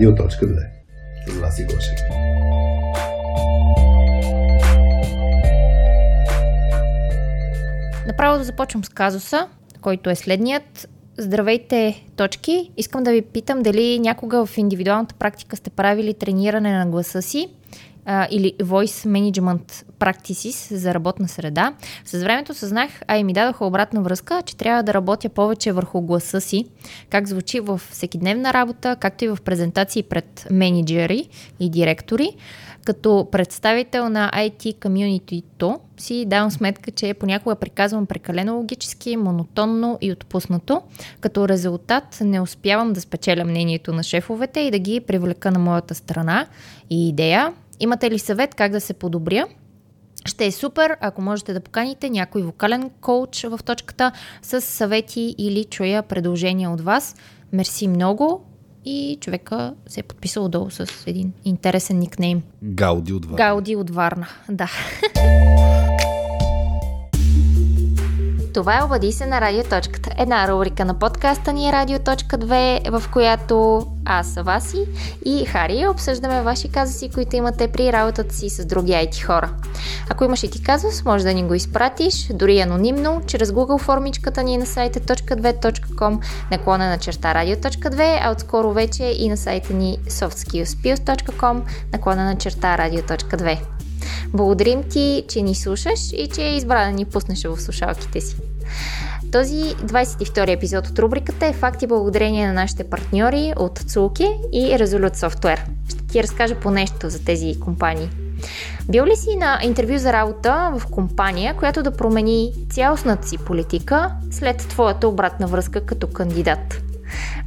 Радио.2 С вас и Гошев. Направо да започвам с казуса, който е следният. Здравейте, точки! Искам да ви питам дали някога в индивидуалната практика сте правили трениране на гласа си а, или Voice Management Practices за работна среда. С времето съзнах, а и ми дадоха обратна връзка, че трябва да работя повече върху гласа си, как звучи в всекидневна работа, както и в презентации пред менеджери и директори. Като представител на IT комьюнитито си давам сметка, че понякога приказвам прекалено логически, монотонно и отпуснато. Като резултат не успявам да спечеля мнението на шефовете и да ги привлека на моята страна и идея. Имате ли съвет как да се подобря? Ще е супер, ако можете да поканите някой вокален коуч в точката с съвети или чуя предложения от вас. Мерси много и човека се е подписал долу с един интересен никнейм. Гауди от Варна. Гауди от Варна, да. Това е Обади се на Радиоточката. Една рубрика на подкаста ни е Радиоточка 2, в която аз, Васи и Хари обсъждаме ваши казуси, които имате при работата си с други IT хора. Ако имаш и ти казус, може да ни го изпратиш, дори анонимно, чрез Google формичката ни на сайта .2.com, наклона на черта radio.2, а отскоро вече и на сайта ни softskillspills.com, наклона на черта radio.2. Благодарим ти, че ни слушаш и че е избра да ни пуснеш в слушалките си. Този 22 епизод от рубриката е факти благодарение на нашите партньори от Цулки и Resolute Software. Ще ти разкажа по нещо за тези компании. Бил ли си на интервю за работа в компания, която да промени цялостната си политика след твоята обратна връзка като кандидат?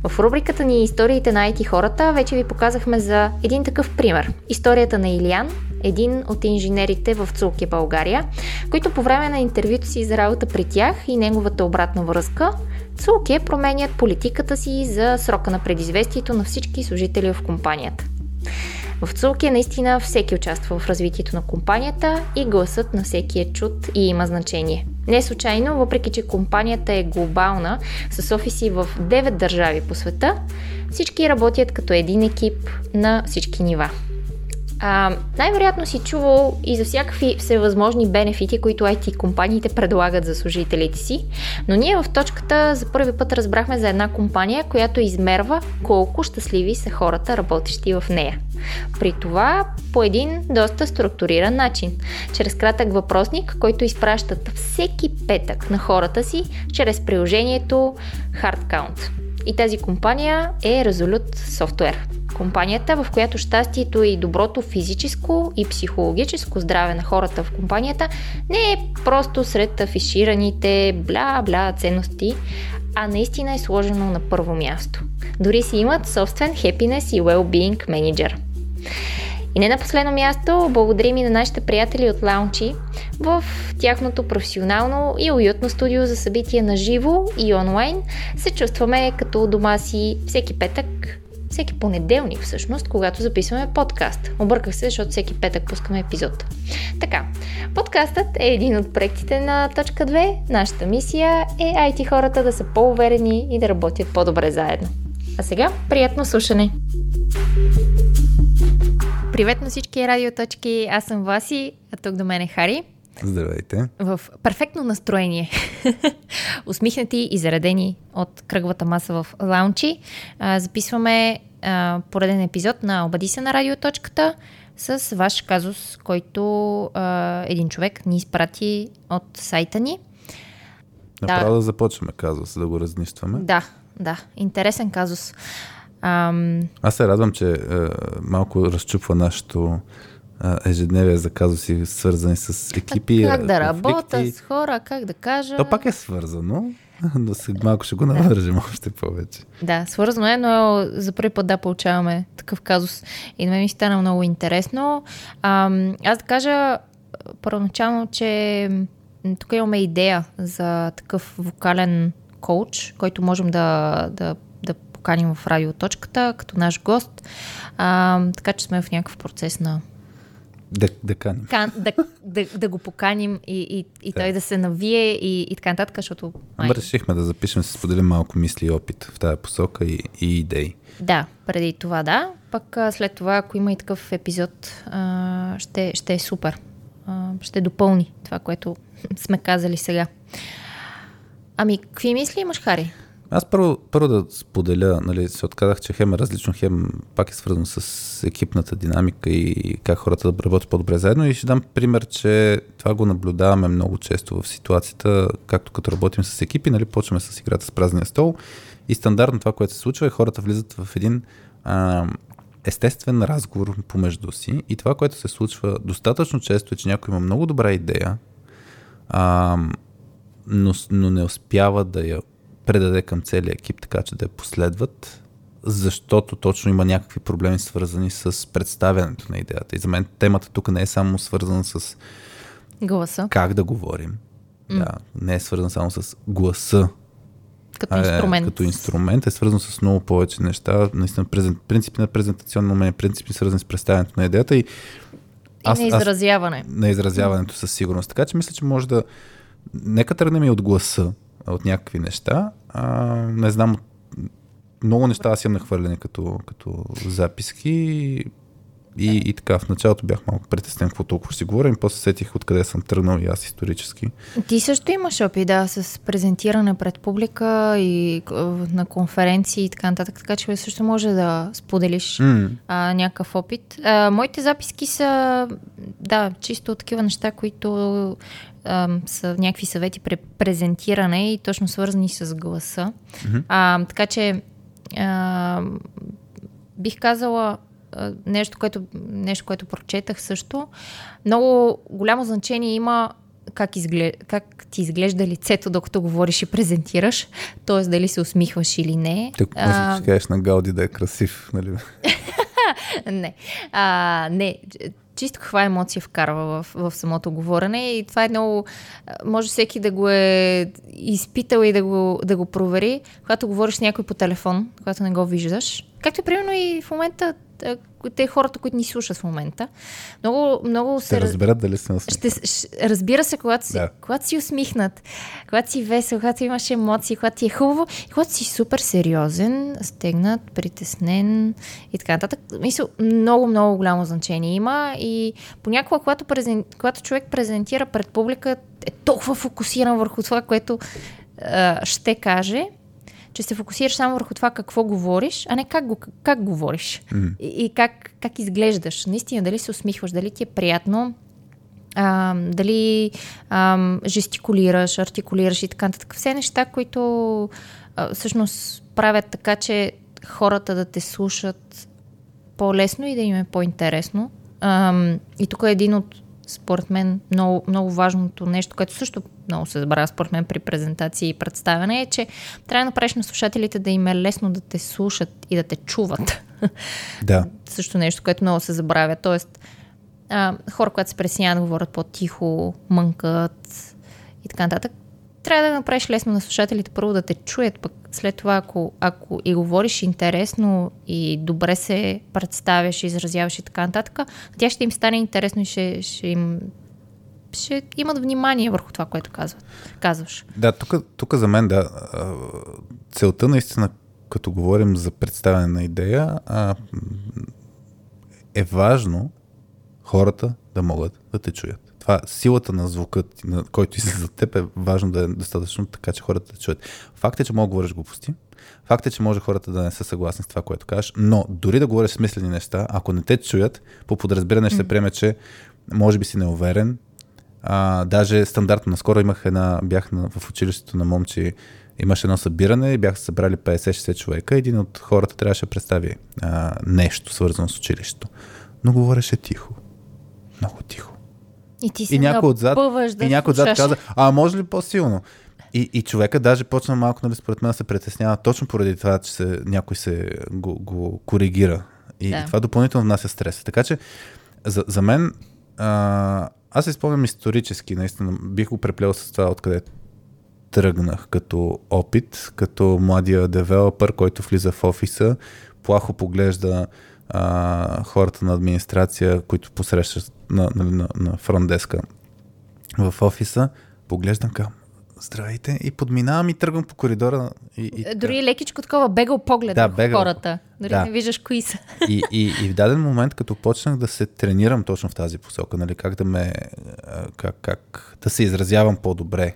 В рубриката ни Историите на IT хората вече ви показахме за един такъв пример. Историята на Илиан, един от инженерите в Цулки, България, които по време на интервюто си за работа при тях и неговата обратна връзка, Цулке променят политиката си за срока на предизвестието на всички служители в компанията. В Цулке наистина всеки участва в развитието на компанията и гласът на всеки е чут и има значение. Не случайно, въпреки че компанията е глобална, с офиси в 9 държави по света, всички работят като един екип на всички нива. А, най-вероятно си чувал и за всякакви всевъзможни бенефити, които IT компаниите предлагат за служителите си, но ние в точката за първи път разбрахме за една компания, която измерва колко щастливи са хората, работещи в нея. При това по един доста структуриран начин, чрез кратък въпросник, който изпращат всеки петък на хората си чрез приложението HardCount. И тази компания е Resolute Software. Компанията, в която щастието и доброто физическо и психологическо здраве на хората в компанията не е просто сред афишираните бла-бла ценности, а наистина е сложено на първо място. Дори си имат собствен Happiness и Wellbeing менеджер. И не на последно място, благодарим и на нашите приятели от Лаунчи в тяхното професионално и уютно студио за събития на живо и онлайн. Се чувстваме като дома си всеки петък, всеки понеделник всъщност, когато записваме подкаст. Обърках се, защото всеки петък пускаме епизод. Така, подкастът е един от проектите на точка 2. Нашата мисия е IT хората да са по-уверени и да работят по-добре заедно. А сега, приятно слушане! Привет на всички радиоточки, аз съм Васи, а тук до мен е Хари. Здравейте. В перфектно настроение. Усмихнати и заредени от кръговата маса в лаунчи. А, записваме а, пореден епизод на Обади се на радиоточката с ваш казус, който а, един човек ни изпрати от сайта ни. Направо да, да започваме казус, да го разнищваме. Да, да. Интересен казус. Ам... Аз се радвам, че е, малко разчупва нашето е, ежедневие за казуси, свързани с екипи. А как да работя с хора, как да кажа. То пак е свързано, но си малко ще го навържим още повече. Да, свързано е, но за първи път да получаваме такъв казус. И на мен ми стана много интересно. Ам, аз да кажа първоначално, че тук имаме идея за такъв вокален коуч, който можем да, да поканим в радиоточката като наш гост. А, така че сме в някакъв процес на Да, да каним. Кан, да, да, да го поканим и, и, и да. той да се навие и, и така нататък, защото... Ама решихме да запишем, се споделим малко мисли и опит в тази посока и, и идеи. Да, преди това да. Пък след това, ако има и такъв епизод, а, ще, ще е супер. А, ще допълни това, което сме казали сега. Ами, какви мисли имаш, Хари? Аз първо, първо да споделя, нали, се отказах, че хем е различно, хем пак е свързано с екипната динамика и как хората да работят по-добре заедно. И ще дам пример, че това го наблюдаваме много често в ситуацията, както като работим с екипи, нали, почваме с играта с празния стол и стандартно това, което се случва е хората влизат в един а, естествен разговор помежду си и това, което се случва достатъчно често е, че някой има много добра идея, а, но, но не успява да я предаде към целия екип, така че да я последват, защото точно има някакви проблеми свързани с представянето на идеята. И за мен темата тук не е само свързана с гласа. Как да говорим. Mm. Да, не е свързана само с гласа. Като инструмент. Е, като инструмент е свързан с много повече неща. Наистина, презент, принципи на презентационно умение, принципи свързани с представянето на идеята и аз, и на изразяване. Аз, на изразяването със сигурност. Така че мисля, че може да... Нека тръгнем и от гласа, от някакви неща. А, не знам, много неща аз имам нахвърлени като, като записки и, и така, в началото бях малко притеснен какво толкова си говорим, после сетих откъде съм тръгнал и аз исторически. Ти също имаш опит, да, с презентиране пред публика и на конференции и така нататък, така че също може да споделиш mm. а, някакъв опит. А, моите записки са, да, чисто такива неща, които а, са някакви съвети при презентиране и точно свързани с гласа. Mm-hmm. А, така че а, бих казала нещо, което, нещо, което прочетах също. Много голямо значение има как, изглед... как ти изглежда лицето, докато говориш и презентираш, т.е. дали се усмихваш или не. Тук може да кажеш на Галди да е красив, нали? не. А, не чисто каква емоция вкарва в, в самото говорене и това е много, може всеки да го е изпитал и да го, да го провери, когато говориш с някой по телефон, когато не го виждаш. Както примерно и в момента те хората, които ни слушат в момента. Много, много се... Ще разберат дали се ще, ще, Разбира се, когато си, да. когато си усмихнат, когато си весел, когато имаш емоции, когато ти е хубаво, и когато си супер сериозен, стегнат, притеснен и така нататък. Мисля, много, много голямо значение има и понякога, когато, презен... когато човек презентира пред публика, е толкова фокусиран върху това, което а, ще каже, че се фокусираш само върху това какво говориш, а не как, го, как говориш mm. и, и как, как изглеждаш. Наистина, дали се усмихваш, дали ти е приятно, а, дали а, жестикулираш, артикулираш и така нататък. Все неща, които а, всъщност правят така, че хората да те слушат по-лесно и да им е по-интересно. А, и тук е един от според мен, много, много важното нещо, което също много се забравя според мен при презентации и представяне, е, че трябва да направиш на слушателите да им е лесно да те слушат и да те чуват. Да. също нещо, което много се забравя. Тоест, а, хора, които се пресиняват, говорят по-тихо, мънкат и така нататък. Трябва да направиш лесно на слушателите първо да те чуят, пък след това, ако, ако и говориш интересно и добре се представяш, изразяваш и така нататък, тя ще им стане интересно и ще, ще им ще имат внимание върху това, което казват, казваш. Да, тук, за мен, да, целта наистина, като говорим за представяне на идея, е важно хората да могат да те чуят това силата на звука, на който си за теб е важно да е достатъчно така, че хората да чуят. Факт е, че мога да говориш глупости. Факт е, че може хората да не са съгласни с това, което кажеш, но дори да говориш смислени неща, ако не те чуят, по подразбиране ще приеме, че може би си неуверен. А, даже стандартно, наскоро имах една, бях на, в училището на момчи, имаше едно събиране и бяха събрали 50-60 човека. Един от хората трябваше да представи а, нещо, свързано с училището. Но говореше тихо. Много тихо. И ти и някой отзад, да и някой отзад каза, а може ли по-силно? И, и човека даже почна малко, нали, според мен, се притеснява точно поради това, че се, някой се го, го коригира. И, да. и това допълнително внася стрес. Така че, за, за мен, а, аз спомням исторически, наистина, бих го преплел с това, откъде тръгнах като опит, като младия девелопър, който влиза в офиса, плахо поглежда а, хората на администрация, които посрещат на, на, на, на фронтдеска в офиса, поглеждам към здравейте и подминавам и тръгвам по коридора. И, и Дори лекичко такова бегал поглед да, бегал. хората. Дори да. не виждаш кои са. И, и, и в даден момент, като почнах да се тренирам точно в тази посока, нали, как да ме, как, как да се изразявам по-добре.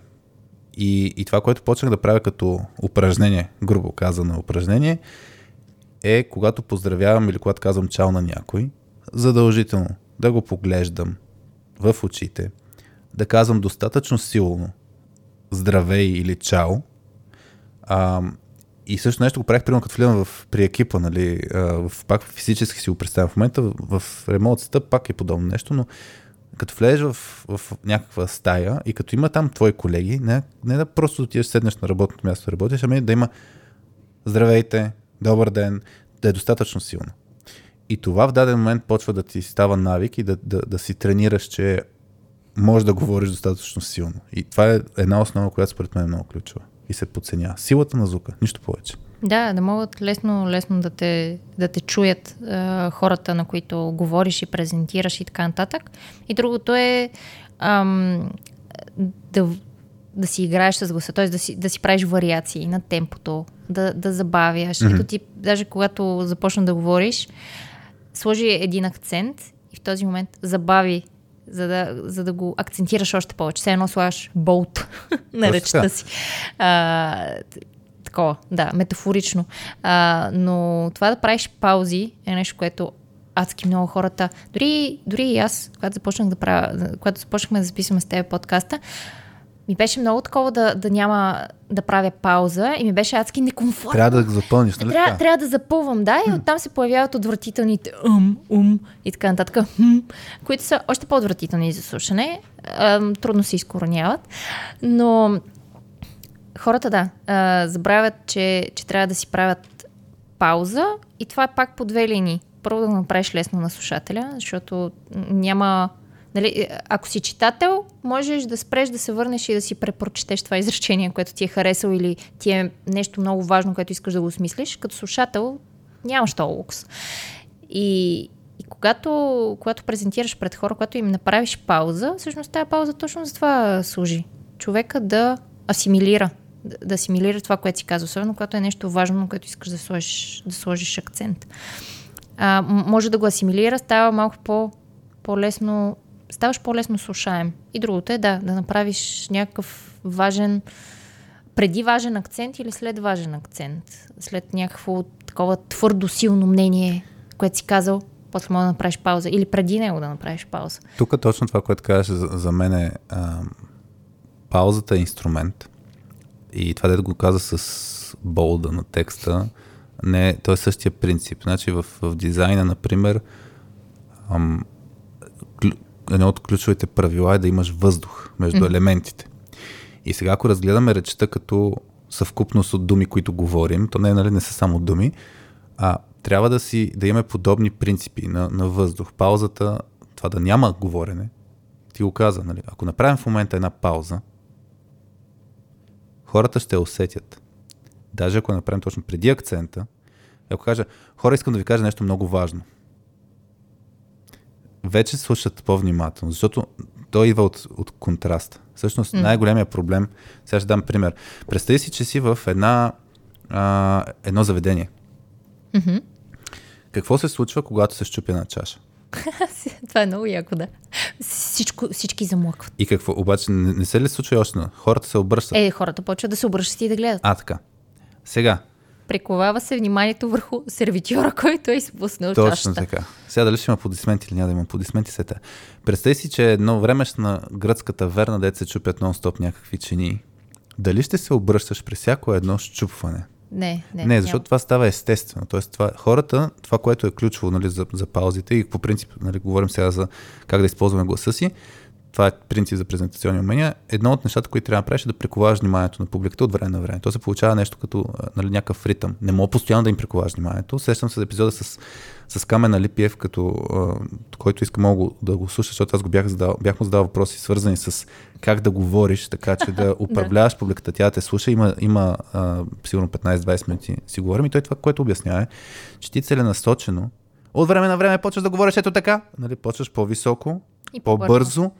И, и това, което почнах да правя като упражнение, грубо казано упражнение, е когато поздравявам или когато казвам чао на някой, задължително да го поглеждам в очите, да казвам достатъчно силно здравей или чао. А, и също нещо го правих, примерно като влизам в, при екипа, нали, а, в, пак физически си го представям в момента, в, в ремонт стъп пак е подобно нещо, но като влезеш в, в някаква стая и като има там твои колеги, не, не да просто отидеш седнеш на работното място да работиш, ами да има здравейте, добър ден, да е достатъчно силно. И това в даден момент почва да ти става навик и да, да, да си тренираш, че може да говориш достатъчно силно. И това е една основа, която според мен е много ключова и се подценява. Силата на звука, нищо повече. Да, да могат лесно, лесно да те, да те чуят е, хората, на които говориш и презентираш и така нататък. И другото е ам, да, да си играеш с гласа, т.е. Да си, да си правиш вариации на темпото, да, да забавяш. Mm-hmm. Ето ти, даже когато започна да говориш, сложи един акцент и в този момент забави за да, за да го акцентираш още повече. Все едно слагаш болт на речта си. А, такова, да, метафорично. А, но това да правиш паузи е нещо, което адски много хората, дори, дори и аз, когато започнах да правя, когато започнахме да записваме с теб подкаста, ми беше много такова да, да няма да правя пауза и ми беше адски некомфортно. Трябва да запълниш, нали? Трябва, трябва да запълвам, да, и оттам се появяват отвратителните ум, ум и така нататък, хм, които са още по-отвратителни за слушане. Трудно се изкороняват, но хората, да, забравят, че, че трябва да си правят пауза и това е пак по две линии. Първо да го направиш лесно на слушателя, защото няма Нали, е, ако си читател, можеш да спреш да се върнеш и да си препрочетеш това изречение, което ти е харесало или ти е нещо много важно, което искаш да го осмислиш. Като слушател нямаш то лукс. И, и когато, когато презентираш пред хора, когато им направиш пауза, всъщност тази пауза точно за това служи. Човека да асимилира, да, да асимилира това, което си казва, особено когато е нещо важно, на което искаш да сложиш, да сложиш акцент. А, може да го асимилира, става малко по, по-лесно ставаш по-лесно слушаем. И другото е да, да направиш някакъв важен, преди важен акцент или след важен акцент. След някакво такова твърдо силно мнение, което си казал, после може да направиш пауза. Или преди него да направиш пауза. Тук точно това, което казваш за, за мен е а, паузата е инструмент. И това да го каза с болда на текста, не, то е същия принцип. Значи в, в дизайна, например, ам, едно от ключовите правила е да имаш въздух между mm-hmm. елементите. И сега, ако разгледаме речта като съвкупност от думи, които говорим, то не, нали, не са само думи, а трябва да си да имаме подобни принципи на, на въздух. Паузата, това да няма говорене, ти го каза, нали? Ако направим в момента една пауза, хората ще усетят. Даже ако направим точно преди акцента, ако кажа, хора, искам да ви кажа нещо много важно – вече слушат по-внимателно, защото той идва от, от контраст. Всъщност mm. най-големия проблем, сега ще дам пример. Представи си, че си в една, а, едно заведение. Mm-hmm. Какво се случва, когато се щупи на чаша? Това е много яко, да. Всичко, всички замлъкват. И какво? Обаче не, не се ли случва още? Хората се обръщат. Е, хората почват да се обръщат и да гледат. А, така. Сега, прековава се вниманието върху сервитьора, който е изпуснал Точно чашата. така. Сега дали ще има аплодисменти или няма да има аплодисменти, сета. Представи си, че едно време на гръцката верна, деца чупят нон-стоп някакви чини. Дали ще се обръщаш при всяко едно щупване? Не, не. Не, защото няма. това става естествено. Тоест, това, хората, това, което е ключово нали, за, за паузите, и по принцип нали, говорим сега за как да използваме гласа си, това е принцип за презентационни умения, едно от нещата, които трябва да правиш е да приковаш вниманието на публиката от време на време. То се получава нещо като нали, някакъв ритъм. Не мога постоянно да им приковаш вниманието. Сещам се за епизода с, с Камен Алипиев, като, който иска много да го слуша, защото аз го бях, задал, бях му задал въпроси, свързани с как да говориш, така че да управляваш да. публиката. Тя те слуша, има, има а, сигурно 15-20 минути си говорим и той това, което обяснява е, че ти целенасочено От време на време почваш да говориш ето така, нали, почваш по-високо, И по-бързо.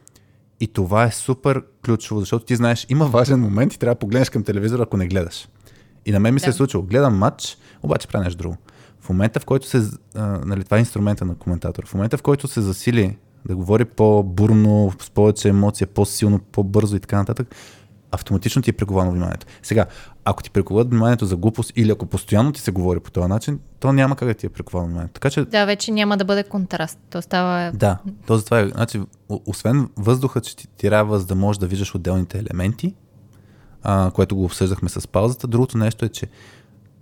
И това е супер ключово, защото ти знаеш, има важен момент и трябва да погледнеш към телевизора, ако не гледаш. И на мен ми се Да. е случило. Гледам матч, обаче правя нещо друго. В момента, в който се... А, нали, това е инструмента на коментатора. В момента, в който се засили да говори по-бурно, с повече емоция, по-силно, по-бързо и така нататък, автоматично ти е приковано вниманието. Сега, ако ти приковат вниманието за глупост или ако постоянно ти се говори по този начин, то няма как да ти е приковано вниманието. Така че Да, вече няма да бъде контраст. То става... да, то затова е. Значи, освен въздуха, че ти трябва, за да можеш да виждаш отделните елементи, а, което го обсъждахме с паузата, другото нещо е, че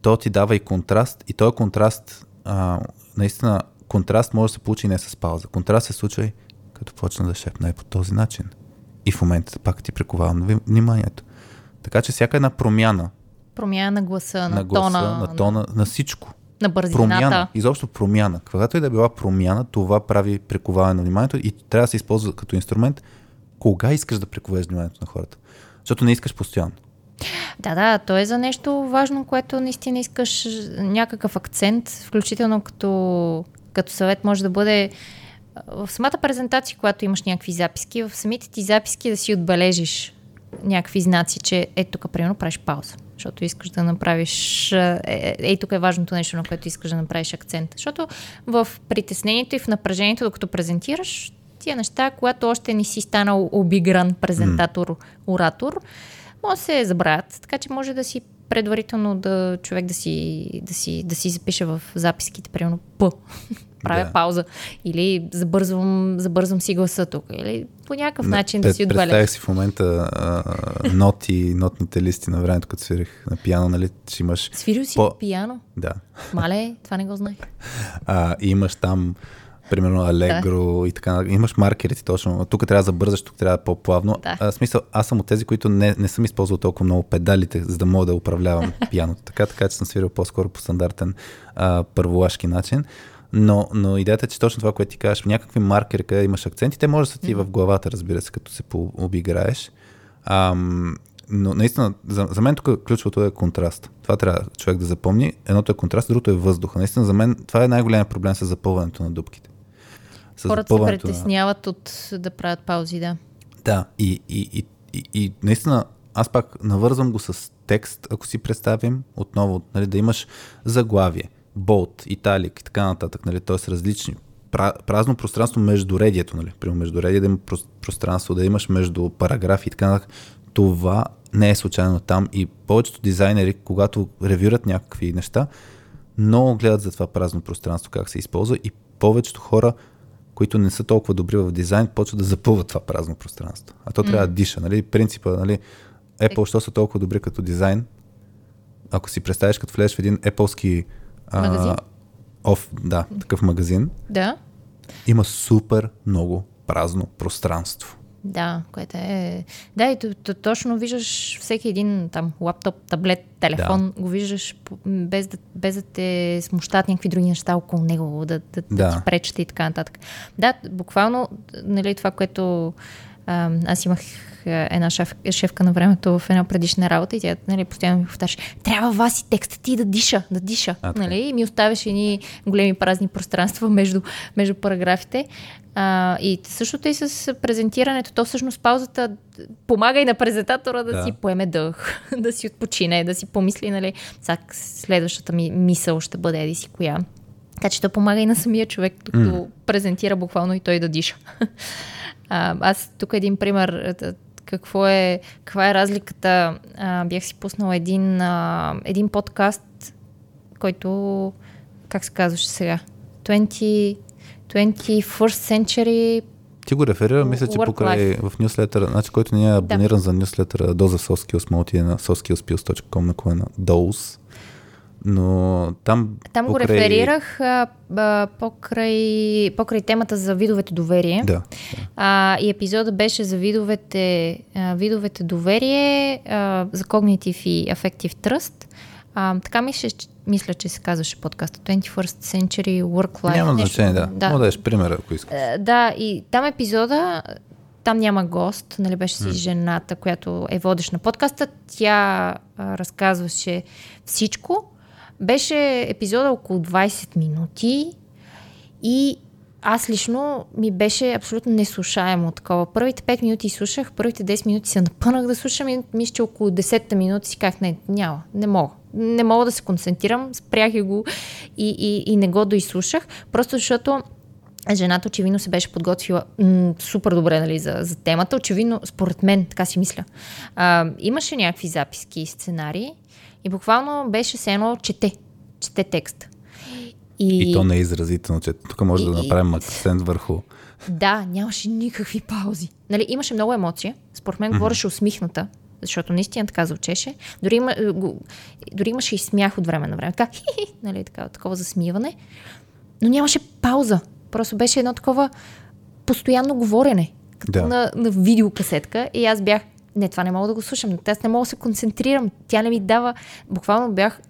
то ти дава и контраст, и този контраст, а, наистина, контраст може да се получи и не с пауза. Контраст се случва и като почна да шепне по този начин. И в момента пак ти приковавам ви- вниманието. Така че всяка една промяна Промяна на гласа, на, на гласа, тона, на тона, на всичко, на бързината. промяна, изобщо промяна. Когато и да била промяна, това прави приковаване на вниманието и трябва да се използва като инструмент, кога искаш да приковеш вниманието на хората. Защото не искаш постоянно. Да, да, то е за нещо важно, което наистина искаш някакъв акцент, включително като, като съвет може да бъде в самата презентация, когато имаш някакви записки, в самите ти записки да си отбележиш някакви знаци, че е тук, примерно, правиш пауза. Защото искаш да направиш... а, Е, е, тук е важното нещо, на което искаш да направиш акцент. Защото в притеснението и в напрежението, докато презентираш, тия неща, когато още не си станал обигран презентатор, оратор, може да се забравят, така че може да си предварително да човек да си, да си, да си запише в записките, примерно П. Правя Да. пауза. Или забързвам, забързвам си гласа тук. Или по някакъв начин да Пред- си Представях отбележа. си в момента а, ноти, нотните листи на времето, като свирих на пиано, нали, че имаш... Свирил си По- пияно? Да. Мале, това не го знаех. А, имаш там, примерно, Allegro и така. Имаш маркерите точно. Тук трябва да забързаш, тук трябва по-плавно. Да. А, смисъл, аз съм от тези, които не, не съм използвал толкова много педалите, за да мога да управлявам пианото. Така, така че съм свирил по-скоро по стандартен а, първолашки начин. Но, но идеята е, че точно това, което ти кажеш, някакви маркери, къде имаш акценти, те може да са ти в главата, разбира се, като се пообиграеш. Ам, но наистина, за, за мен тук ключовото е контраст. Това трябва човек да запомни. Едното е контраст, другото е въздуха. Наистина, за мен това е най-големият проблем с запълването на дупките. С Хората се запълването на- притесняват от да правят паузи, да. да, и, и, и, и, и наистина аз пак навързвам го с текст, ако си представим отново, нали, да имаш заглавие, болт, италик и така нататък, нали, т.е. различни. Пра- Празно пространство между редието, нали, примерно между редие да има прос- пространство, да имаш между параграфи и така нататък. Това не е случайно там и повечето дизайнери, когато ревюрат някакви неща, много гледат за това празно пространство, как се използва и повечето хора които не са толкова добри в дизайн, почват да запълват това празно пространство. А то трябва да диша, нали? Принципа, нали? Apple, що са толкова добри като дизайн, ако си представиш, като влезеш в един Apple-ски Магазин? оф, да, такъв магазин, Да, има супер много празно пространство. да, което е... Да, и т- т- точно виждаш всеки един там лаптоп, таблет, телефон, го виждаш без да, без да те смущат някакви други неща около него, да, да, да. Да. ти пречат и така нататък. Да, буквално, нали, това, което а, аз имах а, една шеф, шефка на времето в една предишна работа и тя нали, постоянно ми повтаряше, трябва вас и текста ти да диша, да диша. А, така. нали? И ми оставяше едни големи празни пространства между, между параграфите. А, и същото и с презентирането. То всъщност паузата помага и на презентатора да, Да. си поеме дъх, да си отпочине, да си помисли, нали, сега следващата ми мисъл ще бъде еди си коя. Така че то помага и на самия човек, докато mm. презентира буквално и той да диша. А, аз тук един пример, е, какво е, каква е разликата. А, бях си пуснала един, а, един подкаст, който, как се казваше сега? 20, 21st Century Ти го реферира, мисля, че покрай в нюслетъра, значи който не е абониран за нюслетъра Доза Soskills, може отиде на soskillspills.com на кое на Dose. Но там, Там го реферирах а, а, покрай, покрай темата за видовете доверие. Да. А, и епизода беше за видовете, а, видовете доверие, а, за Cognitive и Affective Trust. А, така мисля, мисля, че се казваше подкаста 21st Century Work Life. Няма нещо. значение, да. да. Мога да дадеш пример, ако искаш. Е, Да, и там епизода, там няма гост, нали беше си жената, която е водещ на подкаста. Тя а, разказваше всичко. Беше епизода около 20 минути И аз лично ми беше абсолютно неслушаемо такова. Първите 5 минути слушах, първите 10 минути се напънах да слушам и мисля, че около 10 минути си как не, няма, не мога. Не мога да се концентрирам, спрях и го и, и, и не го доизслушах, просто защото жената очевидно се беше подготвила м- супер добре нали, за, за темата. Очевидно, според мен, така си мисля. А, имаше някакви записки и сценарии и буквално беше се едно чете. Чете текст. И, и то не е изразително, че тук може и, да направим акцент върху. Да, нямаше никакви паузи. Нали, имаше много емоция. Според мен mm-hmm. говореше усмихната, защото наистина така звучеше. Дори, има, дори имаше и смях от време на време. Така, хи-хи, нали, така, такова засмиване. Но нямаше пауза. Просто беше едно такова постоянно говорене. Като да. на, на видеокасетка. И аз бях, не, това не мога да го слушам. Аз не мога да се концентрирам. Тя не ми дава. Буквално бях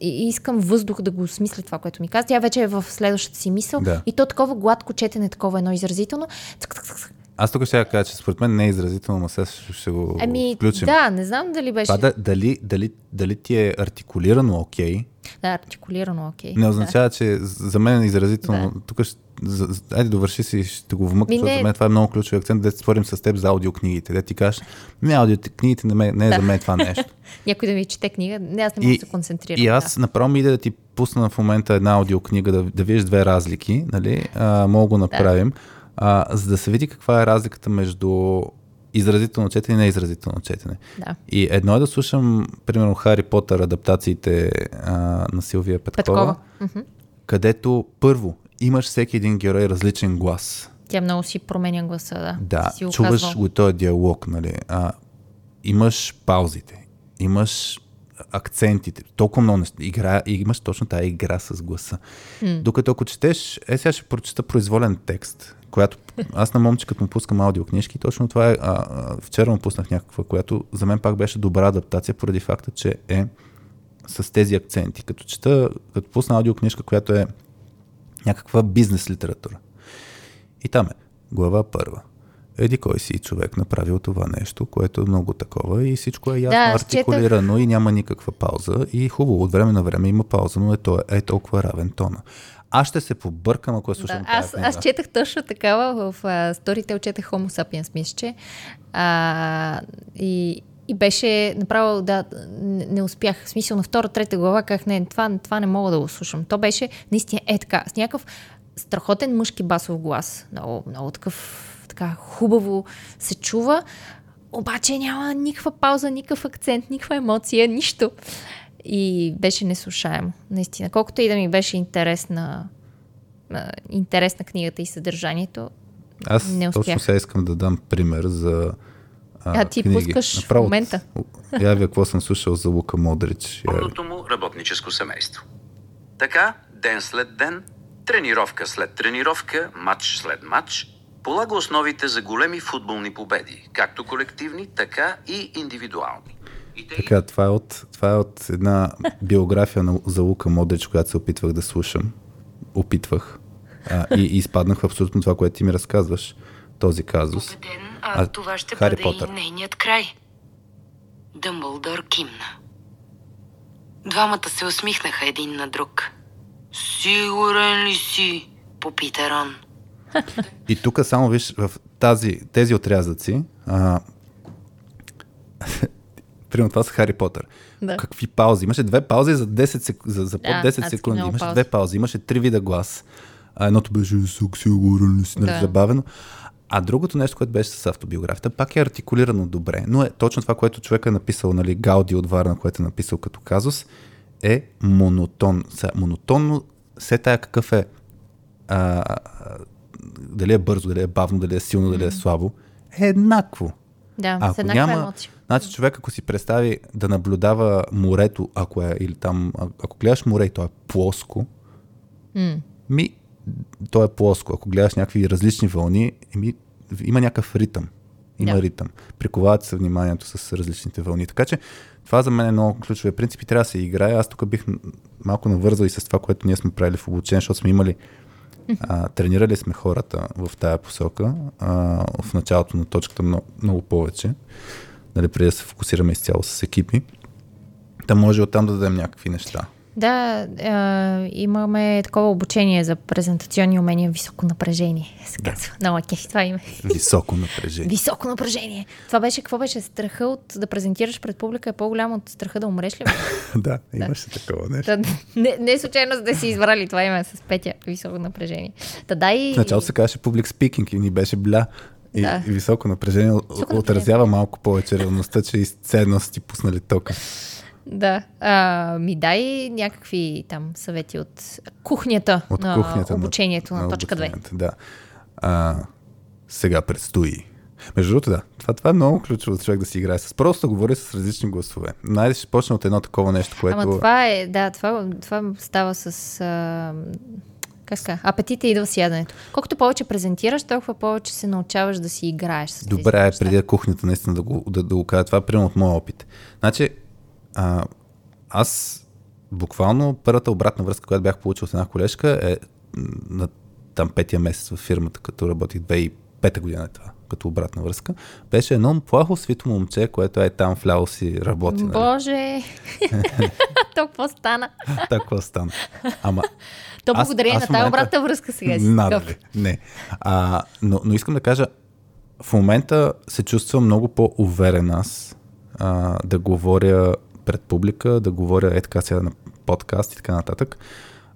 и искам въздух да го осмисля това, което ми каза. Тя вече е в следващата си мисъл. Да. И то такова гладко четене, такова едно изразително. Аз тук ще кажа, че според мен не е изразително, но сега ще го ами, включим. Да, не знам дали беше. Това, дали, дали, дали ти е артикулирано окей? Okay, да, артикулирано окей. Не означава, да. че за мен е изразително. Да. Тук ще за, айде довърши си, ще го вмъкна, защото за мен това е много ключов акцент, да спорим с теб за аудиокнигите. Да ти кажеш, не, аудиокнигите не, не е да. за мен това нещо. Някой да ми чете книга, не, аз не мога да се концентрирам. И аз да. направо ми иде да ти пусна в момента една аудиокнига, да, да видиш две разлики, нали? А, мога го направим, да. А, за да се види каква е разликата между изразително четене и неизразително четене. Да. И едно е да слушам, примерно, Хари Потър, адаптациите а, на Силвия Петкова, Петкова. където първо имаш всеки един герой различен глас. Тя много си променя гласа, да. Да, си чуваш го този диалог, нали. А, имаш паузите, имаш акцентите, толкова много неща. Игра, и имаш точно тази игра с гласа. Mm. Докато ако четеш, е сега ще прочета произволен текст, която аз на момче, му пускам аудиокнижки, точно това е, а, а, вчера му пуснах някаква, която за мен пак беше добра адаптация, поради факта, че е с тези акценти. Като чета, като пусна аудиокнижка, която е някаква бизнес литература. И там е глава първа. Еди кой си човек направил това нещо, което е много такова и всичко е ясно да, артикулирано четах. и няма никаква пауза. И хубаво, от време на време има пауза, но е, то, е толкова равен тона. Аз ще се побъркам, ако слушам да, аз, аз четах точно такава в Storytel, четах Homo sapiens, мисля. А, и, и беше направо, да, не успях. В смисъл на втора, трета глава, как не, това, това не мога да го слушам. То беше наистина е така, с някакъв страхотен мъжки басов глас. Много, много такъв, така хубаво се чува, обаче няма никаква пауза, никакъв акцент, никаква емоция, нищо. И беше неслушаемо, наистина. Колкото и да ми беше интересна, интересна книгата и съдържанието, Аз не успях. точно сега искам да дам пример за а, а ти книги. пускаш Направо, в момента. Я ви какво съм слушал за Лука Модрич. Пълното му работническо семейство. Така, ден след ден, тренировка след тренировка, матч след матч, полага основите за големи футболни победи, както колективни, така и индивидуални. Така, това е, от, това е от една биография на, за Лука Модрич, която се опитвах да слушам. Опитвах. А, и, и изпаднах в абсолютно това, което ти ми разказваш. Този казус. Убеден а, а това ще Хари бъде Потър. и нейният край. Дъмбълдор кимна. Двамата се усмихнаха един на друг. Сигурен ли си? Попита Рон. И тук само виж в тази, тези отрязъци а, Примерно това са Хари Потър. Да. Какви паузи? Имаше две паузи за, 10 сек... за, за под да, 10 секунди. Имаше паузи. две паузи. Имаше три вида глас. А едното беше сигурен ли си, нали, да. забавено. А другото нещо, което беше с автобиографията, пак е артикулирано добре, но е точно това, което човек е написал, нали, Гауди от Варна, което е написал като казус, е монотон. Сега, монотонно, се тая какъв е, а, дали е бързо, дали е бавно, дали е силно, дали е слабо, е еднакво. Да, ако с няма, емоция. Значи човек, ако си представи да наблюдава морето, ако е, или там, ако гледаш море и то е плоско, mm. ми то е плоско. Ако гледаш някакви различни вълни, еми, има някакъв ритъм. Има да. ритъм. Приковават се вниманието с различните вълни. Така че това за мен е много ключови принципи. Трябва да се играе. Аз тук бих малко навързал и с това, което ние сме правили в обучение, защото сме имали а, тренирали сме хората в тая посока а, в началото на точката много, много повече, нали, преди да се фокусираме изцяло с екипи. Да може оттам да дадем някакви неща. Да, а, имаме такова обучение за презентационни умения високо напрежение, се казва. Да. Много кефи това име. Високо напрежение. Високо напрежение. Това беше, какво беше? Страха от да презентираш пред публика е по-голям от страха да умреш ли? да, имаше да. такова нещо. Да, не, не случайно да си избрали това име с Петя. Високо напрежение. Та дай... В началото се казваше публик спикинг и ни беше бля. И, да. и високо напрежение високо отразява напрежение. малко повече реалността, че и са ти пуснали тока. Да. А, ми дай някакви там съвети от кухнята от на кухнята обучението на, на, на точка 2. Да. А, сега предстои. Между другото, да. Това, това е много ключово човек да си играе с. Просто говори с различни гласове. Найде ще почне от едно такова нещо, което. Ама това е, да, това, това става с. А, как? Апетита идва с яденето. Колкото повече презентираш, толкова повече се научаваш да си играеш с Добре е преди кухнята наистина да го, да, да го кажа. Това е примерно от моя опит. Значи, а, аз буквално първата обратна връзка, която бях получил от една колежка е на там петия месец в фирмата, като работих 2005 година е това, като обратна връзка, беше едно плахо свито момче, което е там вляло си работи. Нали? Боже! Толкова стана. Толкова стана. Ама то благодарение на тази обратна връзка сега си. Надали, не. А, но, но искам да кажа, в момента се чувствам много по-уверен аз а, да говоря пред публика, да говоря е така сега на подкаст и така нататък.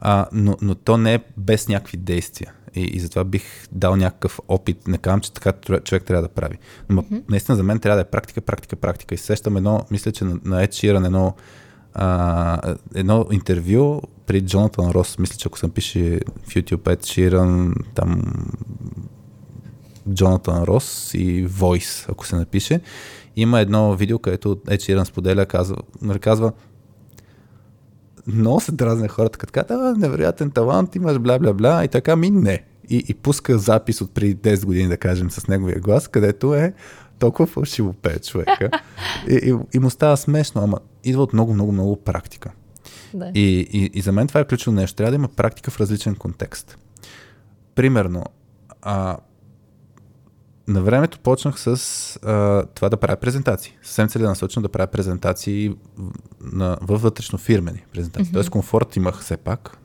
А, но, но то не е без някакви действия. И, и затова бих дал някакъв опит. Не казвам, че така човек трябва да прави. Но mm-hmm. наистина за мен трябва да е практика, практика, практика. И сещам едно, мисля, че на, на Ed Sheeran едно, а, едно интервю при Джонатан Рос. Мисля, че ако съм пише в YouTube Ed Sheeran, там Джонатан Рос и Voice, ако се напише. Има едно видео, където Ed Sheeran споделя, казва, нали, казва много се дразне хората, като казват, невероятен талант, имаш бла-бла-бла и така ми не. И, и пуска запис от преди 10 години, да кажем, с неговия глас, където е толкова фалшиво пее човека. И, и, и му става смешно, ама идва от много, много, много практика. Да. И, и, и за мен това е ключово нещо. Трябва да има практика в различен контекст. Примерно, а, на времето почнах с а, това да правя презентации. Съвсем целенасочено да правя презентации на, във вътрешно фирмени презентации. Mm-hmm. Тоест комфорт имах все пак.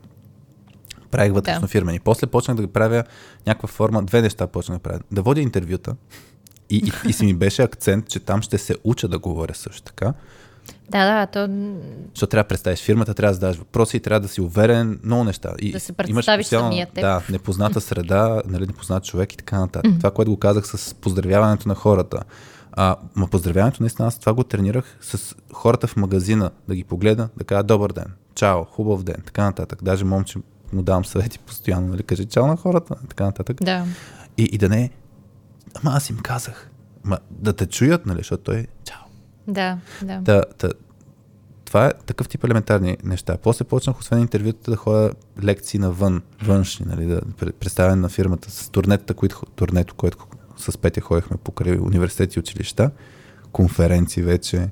Правих вътрешно да. фирмени. После почнах да правя някаква форма, две неща почнах да правя. Да водя интервюта и, и, и си ми беше акцент, че там ще се уча да говоря също така. Да, да, то... Защото трябва да представиш фирмата, трябва да задаваш въпроси, трябва да си уверен, много неща. И да се представиш самия теб. Да, непозната среда, нали, непознат човек и така нататък. Това, което го казах с поздравяването на хората. А, ма поздравяването, наистина, аз това го тренирах с хората в магазина, да ги погледа, да кажа добър ден, чао, хубав ден, така нататък. Даже момче му давам съвети постоянно, нали, каже чао на хората, така нататък. Да. И, и да не, ама аз им казах, ма, да те чуят, нали, защото той е чао. Да, да. Та, та, това е такъв тип елементарни неща. После почнах, освен интервюта, да ходя лекции навън, външни, нали, да представяне на фирмата с турнетата, които, турнето, което с Петя ходихме покрай университети и училища, конференции вече,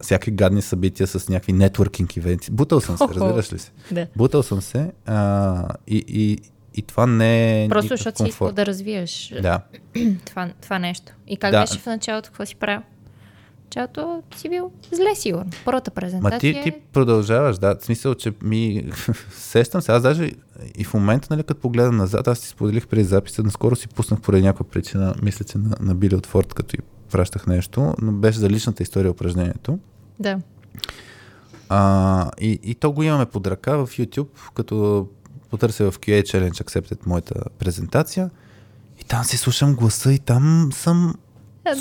всякакви гадни събития с някакви нетворкинг ивенти. Бутал съм се, разбираш ли се? Да. Бутал съм се а, и, и, и това не е Просто защото си искал да развиеш да. това, това нещо. И как да. беше в началото, какво си правил? Началото си бил зле сигурно. Първата презентация... Ма ти, ти продължаваш, да. В смисъл, че ми сещам се. Аз даже и в момента, нали, като погледам назад, аз ти споделих преди записа, наскоро си пуснах поради някаква причина, мисля, че на, на Били от Форд, като и пращах нещо, но беше за личната история упражнението. Да. А, и, и то го имаме под ръка в YouTube, като потърся в QA Challenge Accepted моята презентация. И там си слушам гласа и там съм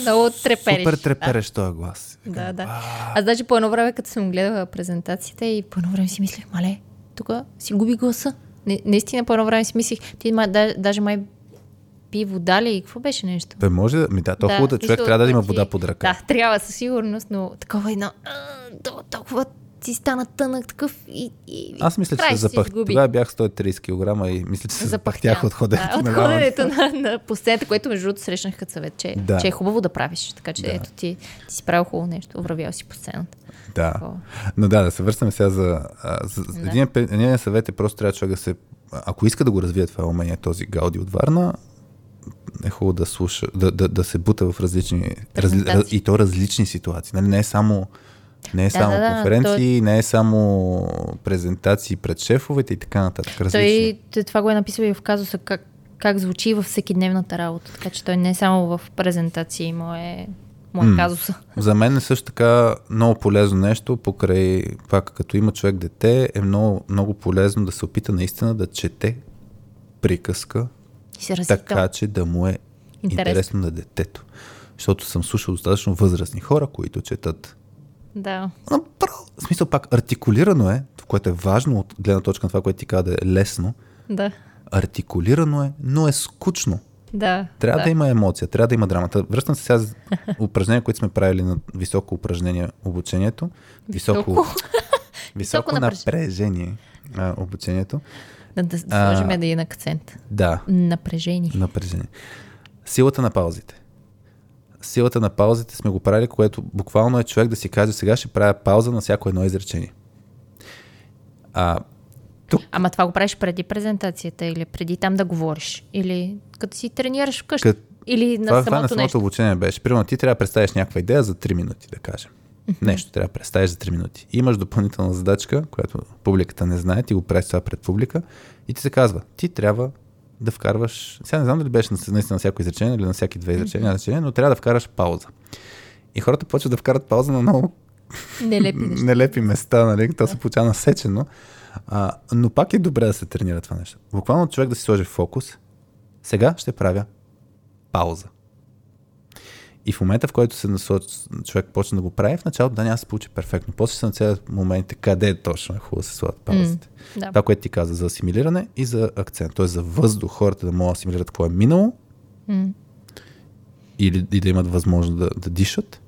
Много трепереш. Супер трепереш да. този глас. Да, да. Аз даже по едно време, като съм гледала презентацията и по едно време си мислех, мале, тук си губи гласа. Не, наистина по едно време си мислех, ти ма, да, даже май пи вода ли и какво беше нещо? Бе, може да, ми да, то да, хубаво човек трябва да има вода под ръка. Да, трябва със сигурност, но такова едно, толкова си стана тънък такъв и, и Аз мисля, че се запах. Тогава бях 130 кг и мисля, че се запахтях от ходенето да, на От ходенето на, на посцената, което между другото срещнах като съвет, че, да. че е хубаво да правиш. Така че да. ето ти, ти си правил хубаво нещо, вървял си по сцената. Да. Такова. Но да, да се върнем сега за... за да. един, един съвет е просто трябва човек да се... Ако иска да го развие това умение, този Гауди от Варна, е хубаво да слуша, да, да, да се бута в различни, разли, и то различни ситуации. Нали? Не е само Не е Да, само да, да, конференции, не е само презентации пред шефовете и така нататък. Различно. Той, той това го е написал и в казуса как, как звучи във всекидневната работа. Така че той не е само в презентации, му е, му е казуса. За мен е също така много полезно нещо, покрай пак като има човек дете, е много, много полезно да се опита наистина да чете приказка, така че да му е Интересно. интересно на детето. Защото съм слушал достатъчно възрастни хора, които четат. Да. Направо, в смисъл пак артикулирано е, което е важно от гледна точка на това, което ти каза да е лесно. Да. Артикулирано е, но е скучно. Да. Трябва да. да има емоция, трябва да има драмата. Връщам се сега за упражнения, които сме правили на високо упражнение обучението. Високо, Високо. високо напрежение. а, обучението. Да, да сложим един акцент. Да, Напрежение. напрежение. Силата на паузите. Силата на паузите сме го правили, което буквално е човек да си каже, сега ще правя пауза на всяко едно изречение. А, тук Ама това го правиш преди презентацията или преди там да говориш? Или като си тренираш вкъщи? Кът- Или на това, това на самото самото нещо? обучение беше. Примерно ти трябва да представиш някаква идея за 3 минути, да кажем. Нещо трябва да представиш за 3 минути. Имаш допълнителна задачка, която публиката не знае, ти го правиш това пред публика и ти се казва, ти трябва да вкарваш, сега не знам дали беше на- наистина на всяко изречение или на всяки две изречения, изречения, но трябва да вкараш пауза. И хората почват да вкарат пауза на много Нелепи нелепи места, нали? То се получава насечено. А, но пак е добре да се тренира това нещо. Буквално човек да си сложи фокус. Сега ще правя пауза. И в момента, в който се насоч... човек почне да го прави, в началото да няма да се получи перфектно. После се нацелят моментите къде точно е хубаво да се слагат паузите. Да. Това, което ти каза за асимилиране и за акцент. Т.е. за въздух, хората да могат да асимилират какво е минало М. или и да имат възможност да, да дишат,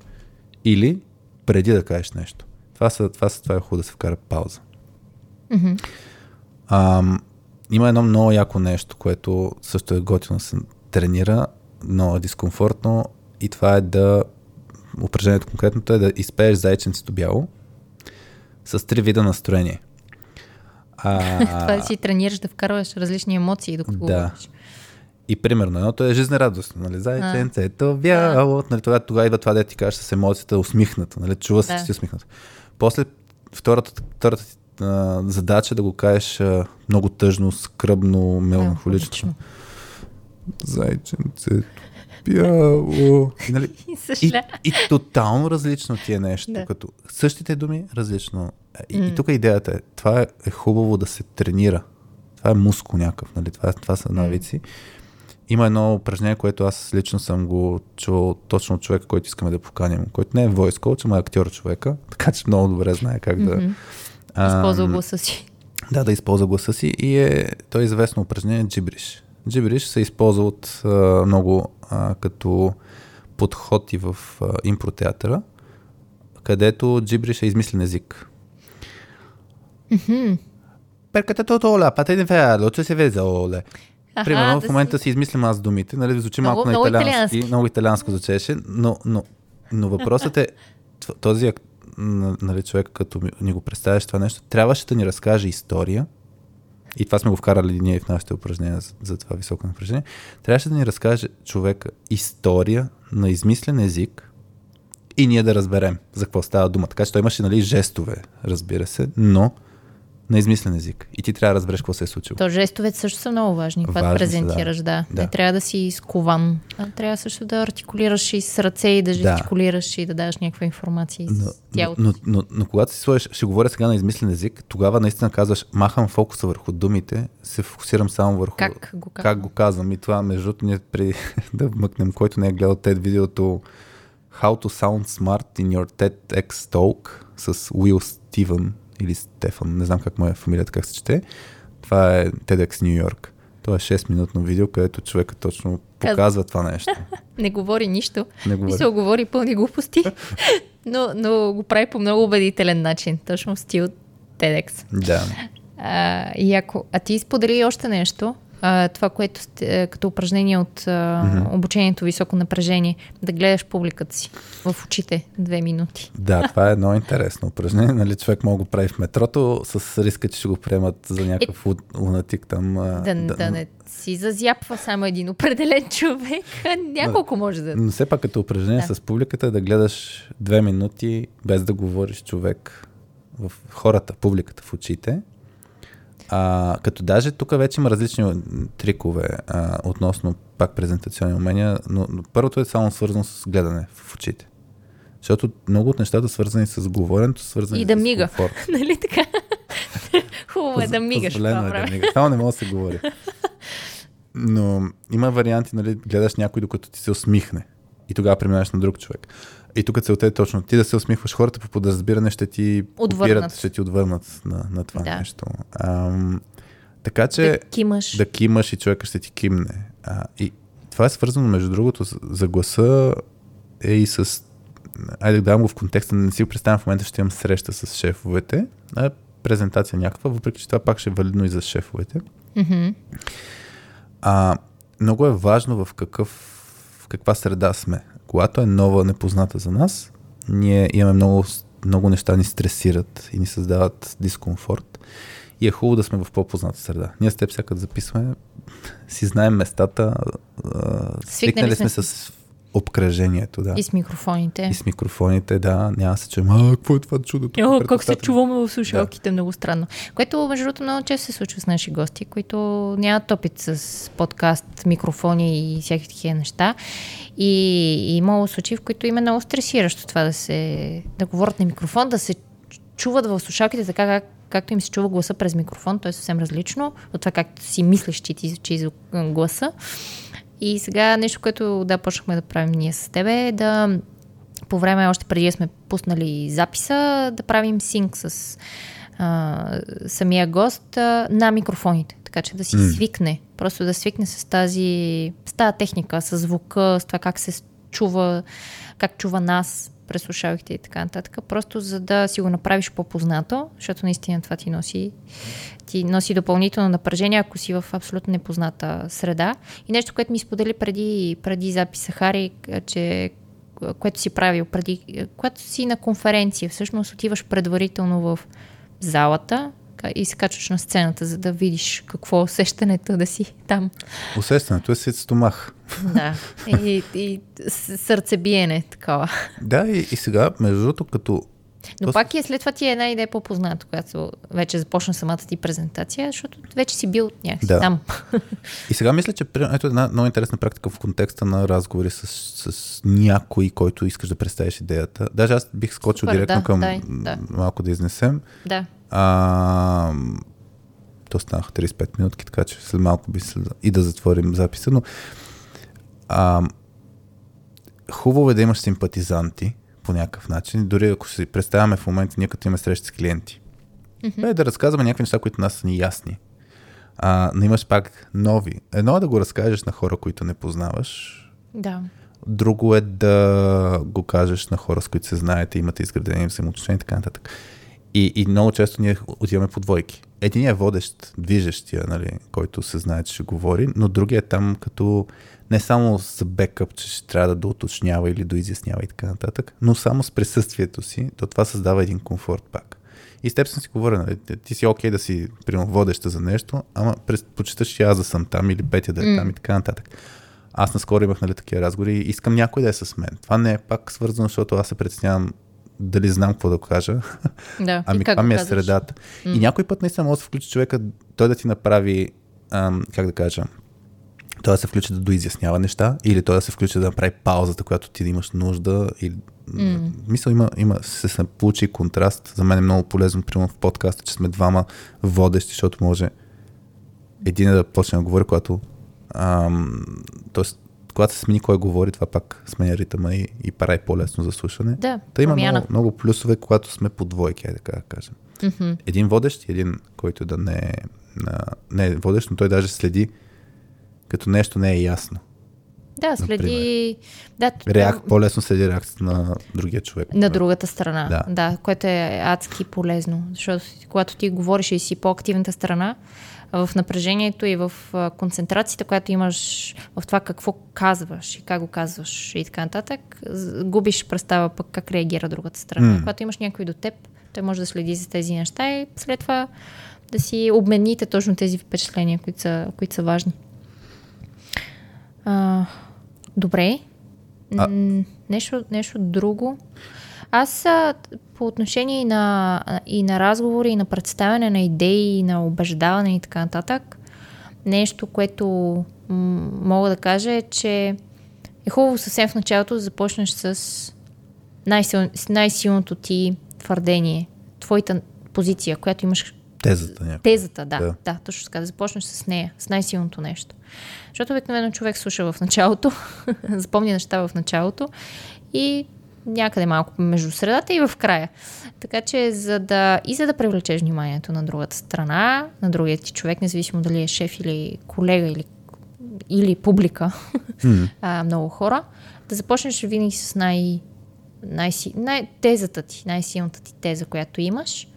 или преди да кажеш нещо. Това, са, това, са, това е хубаво да се вкара пауза. Мгм. Ам, има едно много яко нещо, което също е готино да се тренира, но е дискомфортно и това е да упражнението конкретното е да изпееш зайченцето бяло с три вида настроение. А, Това да си тренираш да вкарваш различни емоции, докато Да. говориш. И примерно, едното е жизнерадостно, нали? Зайченцето бяло. Нали, тогава, тогава идва това, да ти кажеш с емоцията усмихната, нали? Чува се, Да. че си усмихната. После втората, втората а, задача е да го кажеш а, много тъжно, скръбно. Меланхолично. Зайченцето И, нали, И и, тотално различно ти е нещо. Да. Като същите думи, различно. И, М. и тук идеята е, това е, е хубаво да се тренира. Това е мускул някакъв, нали? това, това са навици. Има едно упражнение, което аз лично съм го чувал точно от човека, който искаме да поканим, който не е voice coach, ама е актьор човека, така че много добре знае как да... Ам, Използва гласа си. да, да използва гласа си и е, то е известно упражнение джибриш. Джибриш се използва от а, много а, като подход и в а, импротеатъра, където джибриш е измислен език. Перката тола, патен феало, че се везе оле. Аха, Примерно да в момента си измислям аз думите, нали, звучи Много- малко на много италиански, италиански. много италианско звучеше, но, но, но въпросът е, този нали, човек, като ни го представяш това нещо, трябваше да ни разкаже история, и това сме го вкарали ние в нашите упражнения за, за това високо напрежение, трябваше да ни разкаже човека история на измислен език и ние да разберем за какво става дума. Така че той имаше нали, жестове, разбира се, но на измислен език. И ти трябва да разбереш какво се е случило. То жестовете също са много важни, когато Важни презентираш, да. Да. Не трябва да си изкован. А трябва също да артикулираш и с ръце и да Да. жестикулираш и да даваш някаква информация Но, с но, тялото. но, но, но когато си сложиш, ще говоря сега на измислен език, тогава наистина казваш, махам фокуса върху думите, се фокусирам само върху Как го казвам? как го казвам. И това, между другото, ние при да вмъкнем, който не е гледал TED видеото How to sound smart in your TEDx talk с Уил Стивен или Стефан, не знам как му е фамилията, как се чете. Това е TEDx Нью Йорк. Това е 6-минутно видео, където човека точно показва това нещо. Не говори нищо. Не говори. Мисля, говори пълни глупости, но, но го прави по много убедителен начин. Точно в стил TEDx. Да. А, яко. А ти сподели още нещо. А, това, което сте, като упражнение от а, mm-hmm. обучението високо напрежение, да гледаш публиката си в очите две минути. Да, това е едно интересно упражнение. Нали, човек мога го прави в метрото с риска, че ще го приемат за някакъв е, лунатик там. Да, да, да не си зазяпва само един определен човек, няколко може да... Но все пак като упражнение да. с публиката е да гледаш две минути без да говориш човек в хората, публиката в очите. А, като даже тук вече има различни трикове а, относно пак презентационни умения, но, но първото е само свързано с гледане в очите. Защото много от нещата, свързани с говоренето, свързани и да с мига. комфорт. нали така? Хубаво е да мигаш. Позволено е да мига. Само не мога да се говори. Но има варианти, нали, гледаш някой докато ти се усмихне и тогава преминаваш на друг човек. И тук целта е точно ти да се усмихваш, хората по подразбиране ще ти отвърнат. ще ти отвърнат на, на това да. нещо. Ам, така че да кимаш. да кимаш и човека ще ти кимне. А, и това е свързано, между другото, за гласа е и с... Айде да дам го в контекста, не си го представям в момента, ще имам среща с шефовете, а презентация някаква, въпреки че това пак ще е валидно и за шефовете. Mm-hmm. А, много е важно в, какъв, в каква среда сме. Когато е нова, непозната за нас, ние имаме много, много неща ни стресират и ни създават дискомфорт. И е хубаво да сме в по-позната среда. Ние с теб всяка да записваме, си знаем местата, свикнали сме с обкръжението, да. И с микрофоните. И с микрофоните, да. Няма се чуем, а, какво е това чудо? О, как се чуваме в слушалките, да. много странно. Което, между другото, много често се случва с наши гости, които нямат опит с подкаст, микрофони и всякакви такива неща. И, и имало случаи, в които има много стресиращо това да се да говорят на микрофон, да се чуват в слушалките така, как, както им се чува гласа през микрофон, то е съвсем различно от това, както си мислиш, че ти звучи гласа. И сега нещо, което да почнахме да правим ние с тебе е да по време, още преди сме пуснали записа, да правим синк с а, самия гост а, на микрофоните. Така че да си mm. свикне, просто да свикне с тази, с тази техника, с звука, с това как се чува, как чува нас през слушалките и така нататък. Просто за да си го направиш по-познато, защото наистина това ти носи ти носи допълнително напрежение, ако си в абсолютно непозната среда. И нещо, което ми сподели преди, преди записа Хари, че което си правил преди, когато си на конференция, всъщност отиваш предварително в залата и се качваш на сцената, за да видиш какво е усещането да си там. Усещането е си стомах. Да, и, и сърцебиене такова. Да, и, и сега, между другото, като но То... пак е след това ти е една идея по-позната, когато вече започна самата ти презентация, защото вече си бил някакси да. там. И сега мисля, че ето една много интересна практика в контекста на разговори с, с някой, който искаш да представиш идеята. Даже аз бих скочил Супер, директно да, към дай, да. малко да изнесем. Да. А, то станаха 35 минутки, така че след малко би след... и да затворим записа, но а, хубаво е да имаш симпатизанти, по някакъв начин. Дори ако си представяме в момента, ние като имаме срещи с клиенти. Mm-hmm. Е да разказваме някакви неща, които нас са ни ясни. А, но имаш пак нови. Едно е да го разкажеш на хора, които не познаваш. Да. Друго е да го кажеш на хора, с които се знаете, имате изградени взаимоотношения и така нататък. И, и много често ние отиваме по двойки. Единият е водещ, движещия, нали, който се знае, че ще говори, но другия е там като не само с бекъп, че ще трябва да доуточнява или доизяснява и така нататък, но само с присъствието си, то това създава един комфорт пак. И с теб съм си говорил, нали, ти си окей okay да си примерно водеща за нещо, ама предпочиташ и аз да съм там или Петя да е mm. там и така нататък. Аз наскоро имах нали, такива разговори и искам някой да е с мен. Това не е пак свързано, защото аз се притеснявам дали знам какво да кажа. Да. ами това ми е средата. Mm. И някой път наистина може да се включи човека, той да ти направи, ам, как да кажа, той да се включи да доизяснява неща, или той да се включи да направи паузата, която ти да имаш нужда. Или... Mm. Мисля, има, има, се, се получи контраст. За мен е много полезно, примерно в подкаста, че сме двама водещи, защото може един да почне да говори, когато ам, тоест, когато се смени кой говори, това пак сменя ритъма и, и прави по-лесно за слушане. Да, Та има много, много плюсове, когато сме по двойки, така да кажем. Mm-hmm. Един водещ и един, който да не е, не е водещ, но той даже следи като нещо не е ясно. Да, следи... Да, Реак... По-лесно следи реакцията на другия човек. На другата страна, да. да, което е адски полезно. Защото когато ти говориш и си по-активната страна, в напрежението и в концентрацията, която имаш в това какво казваш и как го казваш и така нататък, губиш представа пък как реагира другата страна. Mm. Когато имаш някой до теб, той може да следи за тези неща и след това да си обмените точно тези впечатления, които са, които са важни. А, добре. А... Нещо, нещо друго. Аз по отношение и на, и на разговори, и на представяне на идеи, и на убеждаване и така нататък, нещо, което м- мога да кажа е, че е хубаво съвсем в началото да започнеш с най-силното ти твърдение, твоята позиция, която имаш. Тезата някаква. Тезата, да, да. Да, точно така. Да започнеш с нея, с най-силното нещо. Защото обикновено човек слуша в началото, запомни неща в началото и някъде малко между средата и в края. Така че за да, и за да привлечеш вниманието на другата страна, на другия ти човек, независимо дали е шеф или колега или, или публика, mm. а, много хора, да започнеш винаги с най, най, най, тезата ти, най-силната ти теза, която имаш.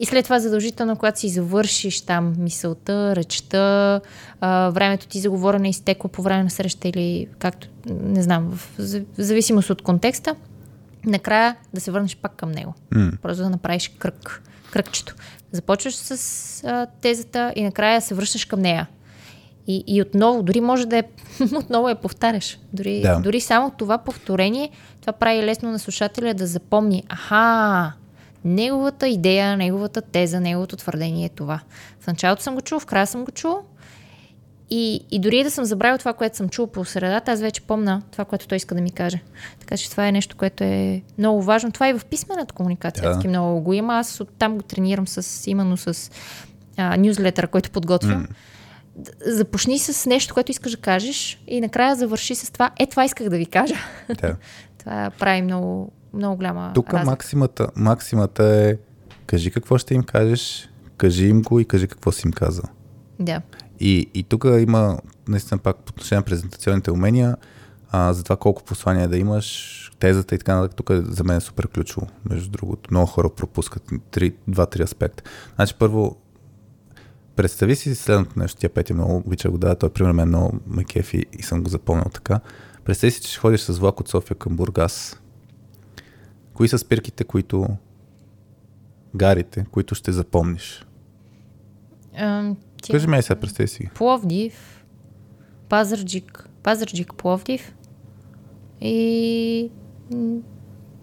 И след това задължително, когато си завършиш там мисълта, речта, а, времето ти за говорене изтекло по време на среща или както, не знам, в, в зависимост от контекста, накрая да се върнеш пак към него. Mm. Просто да направиш кръг, кръгчето. Започваш с а, тезата и накрая се връщаш към нея. И, и отново, дори може да е, отново я повтаряш. Дори, да. дори само това повторение, това прави лесно на слушателя да запомни, аха, неговата идея, неговата теза, неговото твърдение е това. В началото съм го чул, в края съм го чул и, и дори да съм забравил това, което съм чул по средата, аз вече помна това, което той иска да ми каже. Така че това е нещо, което е много важно. Това и в писмената комуникация да. много го има. Аз оттам го тренирам с, именно с а, нюзлетъра, който подготвям. Mm. Започни с нещо, което искаш да кажеш и накрая завърши с това. Е, това исках да ви кажа. Да. това прави много, много голяма Тук максимата, максимата е кажи какво ще им кажеш, кажи им го и кажи какво си им казал. Да. И, и тук има, наистина пак по отношение на презентационните умения, а, за това колко послания да имаш, тезата и така нататък, тук е, за мен е супер ключово, между другото. Много хора пропускат два-три аспекта. Значи първо, представи си следното нещо, тя Петя много обича го да, той пример мен много ме кефи и съм го запомнил така. Представи си, че ходиш с влак от София към Бургас. Кои са спирките, които гарите, които ще запомниш? Тя... Кажи ме сега, представи си. Пловдив, Пазарджик, Пазарджик, Пловдив и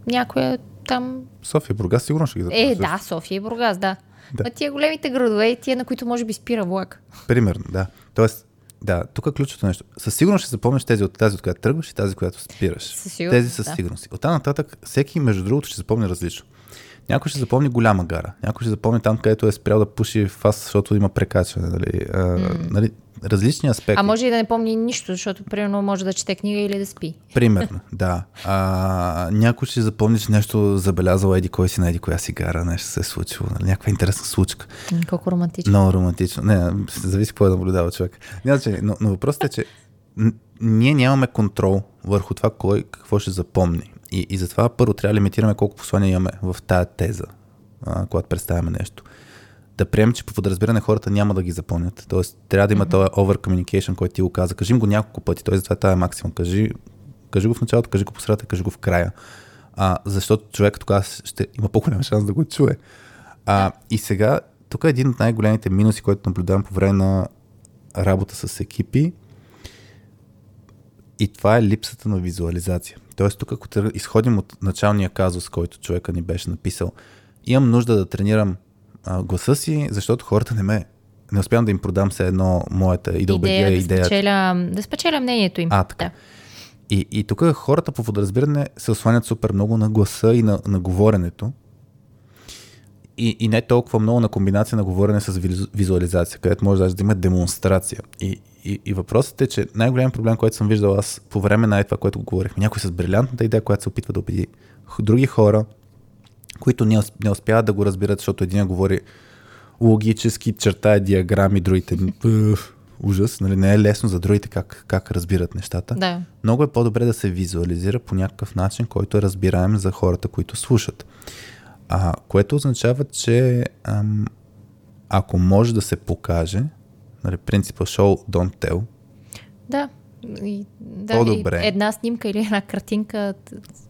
някоя там... София, Бургас, сигурно ще ги запомня. Е, да, София и Бургас, да. да. А тия големите градове, тия на които може би спира влак. Примерно, да. Тоест, да, тук е ключото нещо. Със сигурност ще запомниш тези от тази, от която тръгваш и тази, която спираш. Със сигурност, тези със да. сигурност. От тази нататък всеки, между другото, ще запомни различно. Някой ще запомни голяма гара, някой ще запомни там, където е спрял да пуши фас, защото има прекачване. Нали? А, mm. нали? Различни аспекти. А може и да не помни нищо, защото примерно може да чете книга или да спи. Примерно, да. А, някой ще запомни, че нещо забелязал еди кой си на еди коя си гара, нещо се е случило. Нали? Някаква интересна случка. Колко романтично. Много романтично. Не, зависи какво е наблюдава човек. Не, но, но въпросът е, че ние нямаме контрол върху това кой какво ще запомни. И, и затова първо трябва да лимитираме колко послания имаме в тая теза, а, когато представяме нещо. Да приемем, че по подразбиране хората няма да ги запомнят. Тоест, трябва да има mm-hmm. този over communication, който ти го каза. Кажи го няколко пъти. Затова това е максимум. Кажи, кажи го в началото, кажи го по средата, кажи го в края. А, защото човек тогава ще има по-голям шанс да го чуе. А, и сега, тук е един от най-големите минуси, който наблюдавам по време на работа с екипи. И това е липсата на визуализация. Тоест тук, ако изходим от началния казус, който човека ни беше написал, имам нужда да тренирам а, гласа си, защото хората не ме не успявам да им продам се едно моята и да убедя идея, идеята. Да спечеля, да спечеля мнението им. А, така. Да. И, и тук хората по подразбиране се осланят супер много на гласа и на, на говоренето. И, и не толкова много на комбинация на говорене с визуализация, където може даже да има демонстрация. И, и, и въпросът е, че най-голям проблем, който съм виждал аз по време на това, което го говорихме, някой с брилянтната идея, която се опитва да убеди други хора, които не, не успяват да го разберат, защото един говори логически, чертая диаграми, другите ужас, нали, не е лесно за другите как, как разбират нещата. Да. Много е по-добре да се визуализира по някакъв начин, който е разбираем за хората, които слушат. А, което означава, че ам, ако може да се покаже, нали, принципа show, don't tell, Да. И, да, По-добре. една снимка или една картинка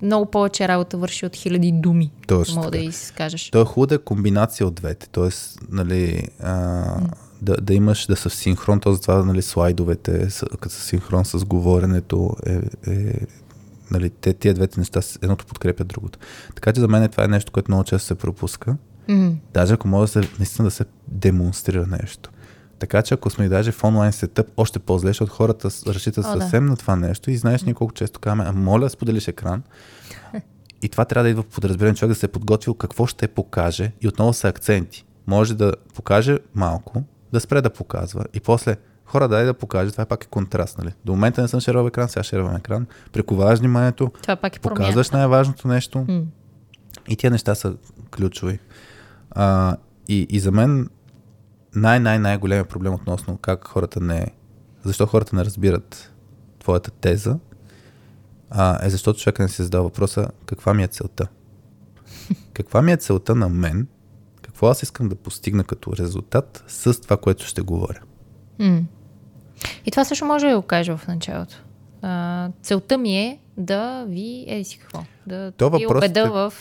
много повече работа върши от хиляди думи. Точно Мога да изкажеш. То е хубава комбинация от двете. Тоест, нали, а, да, да имаш да са в синхрон, то затова нали, слайдовете, като са синхрон с говоренето, е, е, нали, те, тия двете неща, едното подкрепят другото. Така че за мен това е нещо, което много често се пропуска. М. Даже ако може да се, наистина да се демонстрира нещо. Така че ако сме и даже в онлайн сетъп, още по-зле, защото хората разчитат О, да. съвсем на това нещо и знаеш ние колко често казваме, а моля споделиш екран. И това трябва да идва под разбиране човек да се е подготвил какво ще покаже и отново са акценти. Може да покаже малко, да спре да показва и после хора дай да покаже, това пак е контраст, нали? До момента не съм шервал екран, сега шервам екран, приковаваш вниманието, Това пак е промяна. показваш най-важното нещо М. и тия неща са ключови. А, и, и за мен най-най-най-големият проблем относно как хората не... Защо хората не разбират твоята теза, а, е защото човек не си задава въпроса каква ми е целта. Каква ми е целта на мен, какво аз искам да постигна като резултат с това, което ще говоря. М. И това също може да го кажа в началото. А, целта ми е да ви, еди си какво, да То ви убеда е- в...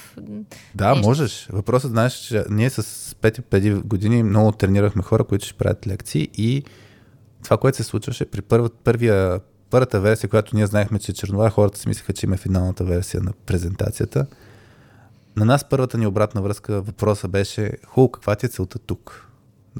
Да, Нещо. можеш. Въпросът, знаеш, че ние с пети преди години много тренирахме хора, които ще правят лекции и това, което се случваше при първа, първия, първата версия, която ние знаехме, че е чернова, хората си мислеха, че има финалната версия на презентацията. На нас първата ни обратна връзка, въпроса беше, хубаво, каква ти е целта тук?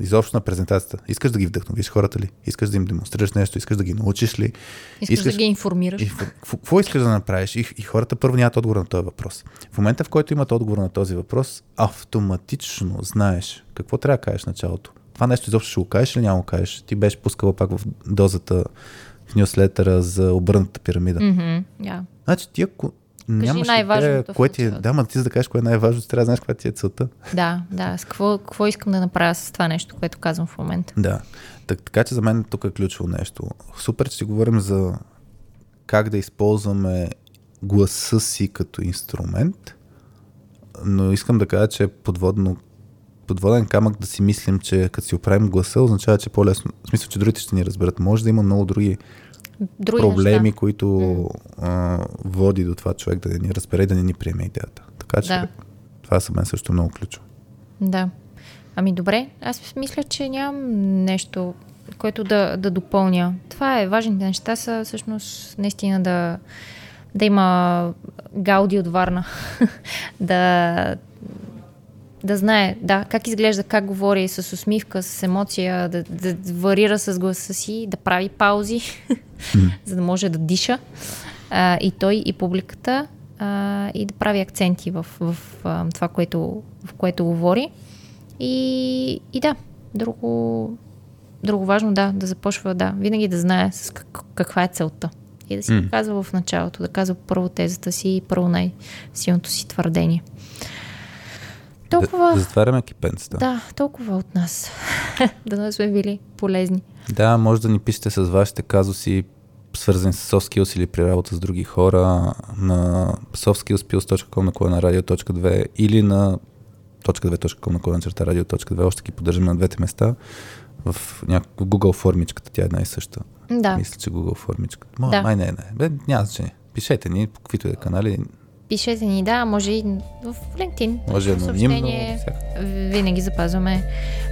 Изобщо на презентацията. Искаш да ги вдъхновиш хората ли? Искаш да им демонстрираш нещо? Искаш да ги научиш ли? Искаш, да ги информираш. И какво- искаш да направиш? И, и хората първо нямат отговор на този въпрос. В момента, в който имат отговор на този въпрос, автоматично знаеш какво трябва да кажеш в началото. Това нещо изобщо ще го кажеш или няма го кажеш. Ти беше пускала пак в дозата в нюслетъра за обърната пирамида. Мгм, да. Значи ти ако нямаш най-важното кое ти е, да, ма ти за да кажеш кое е най-важното, трябва да знаеш каква ти е целта. Да, да. С какво, какво искам да направя с това нещо, което казвам в момента? Да. Так, така че за мен тук е ключово нещо. Супер, че си говорим за как да използваме гласа си като инструмент, но искам да кажа, че е подводно, подводен камък да си мислим, че като си оправим гласа, означава, че е по-лесно. В смисъл, че другите ще ни разберат. Може да има много други Други проблеми, неща. които а, води до това човек да не ни разбере да не ни приеме идеята. Така че Да. това за мен също е много ключово. Да. Ами добре, аз мисля, че нямам нещо, което да, да допълня. Това е, важните неща са всъщност наистина да, да има Гауди от Варна. да, да знае, да, как изглежда, как говори с усмивка, с емоция, да, да варира с гласа си, да прави паузи, за да може да диша. А, и той, и публиката, а, и да прави акценти в, в а, това, което, в което говори. И, и да, друго, друго важно, да, да започва, да, винаги да знае с как, каква е целта. И да си го казва в началото, да казва първо тезата си и първо най-силното си твърдение. Толкова, Да, затваряме кипенцата. да, толкова от нас. да не сме били полезни. Да, може да ни пишете с вашите казуси, свързани с soft skills или при работа с други хора на softskillspills.com на на radio.2 или на .2.com на колена черта radio.2. Още ги поддържаме на двете места. В някакво Google формичката, тя е една и съща. Да, Мисля, че Google формичката. Ма, Да. Май не, не. Бе, няма значение. Пишете ни по каквито и да канали. Пишете ни, да, може и в LinkedIn. Може съобщение. всяка- Винаги запазваме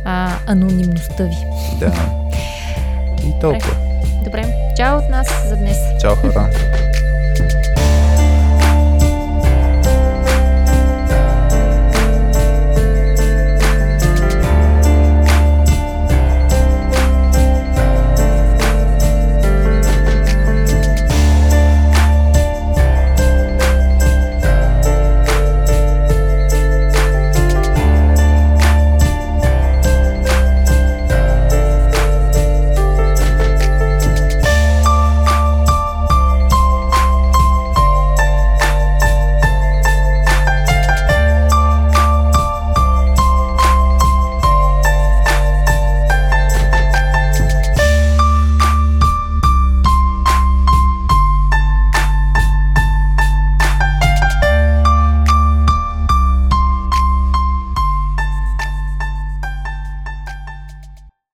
а, анонимността ви. Да. И толкова. Добре, чао от нас за днес. Чао хора.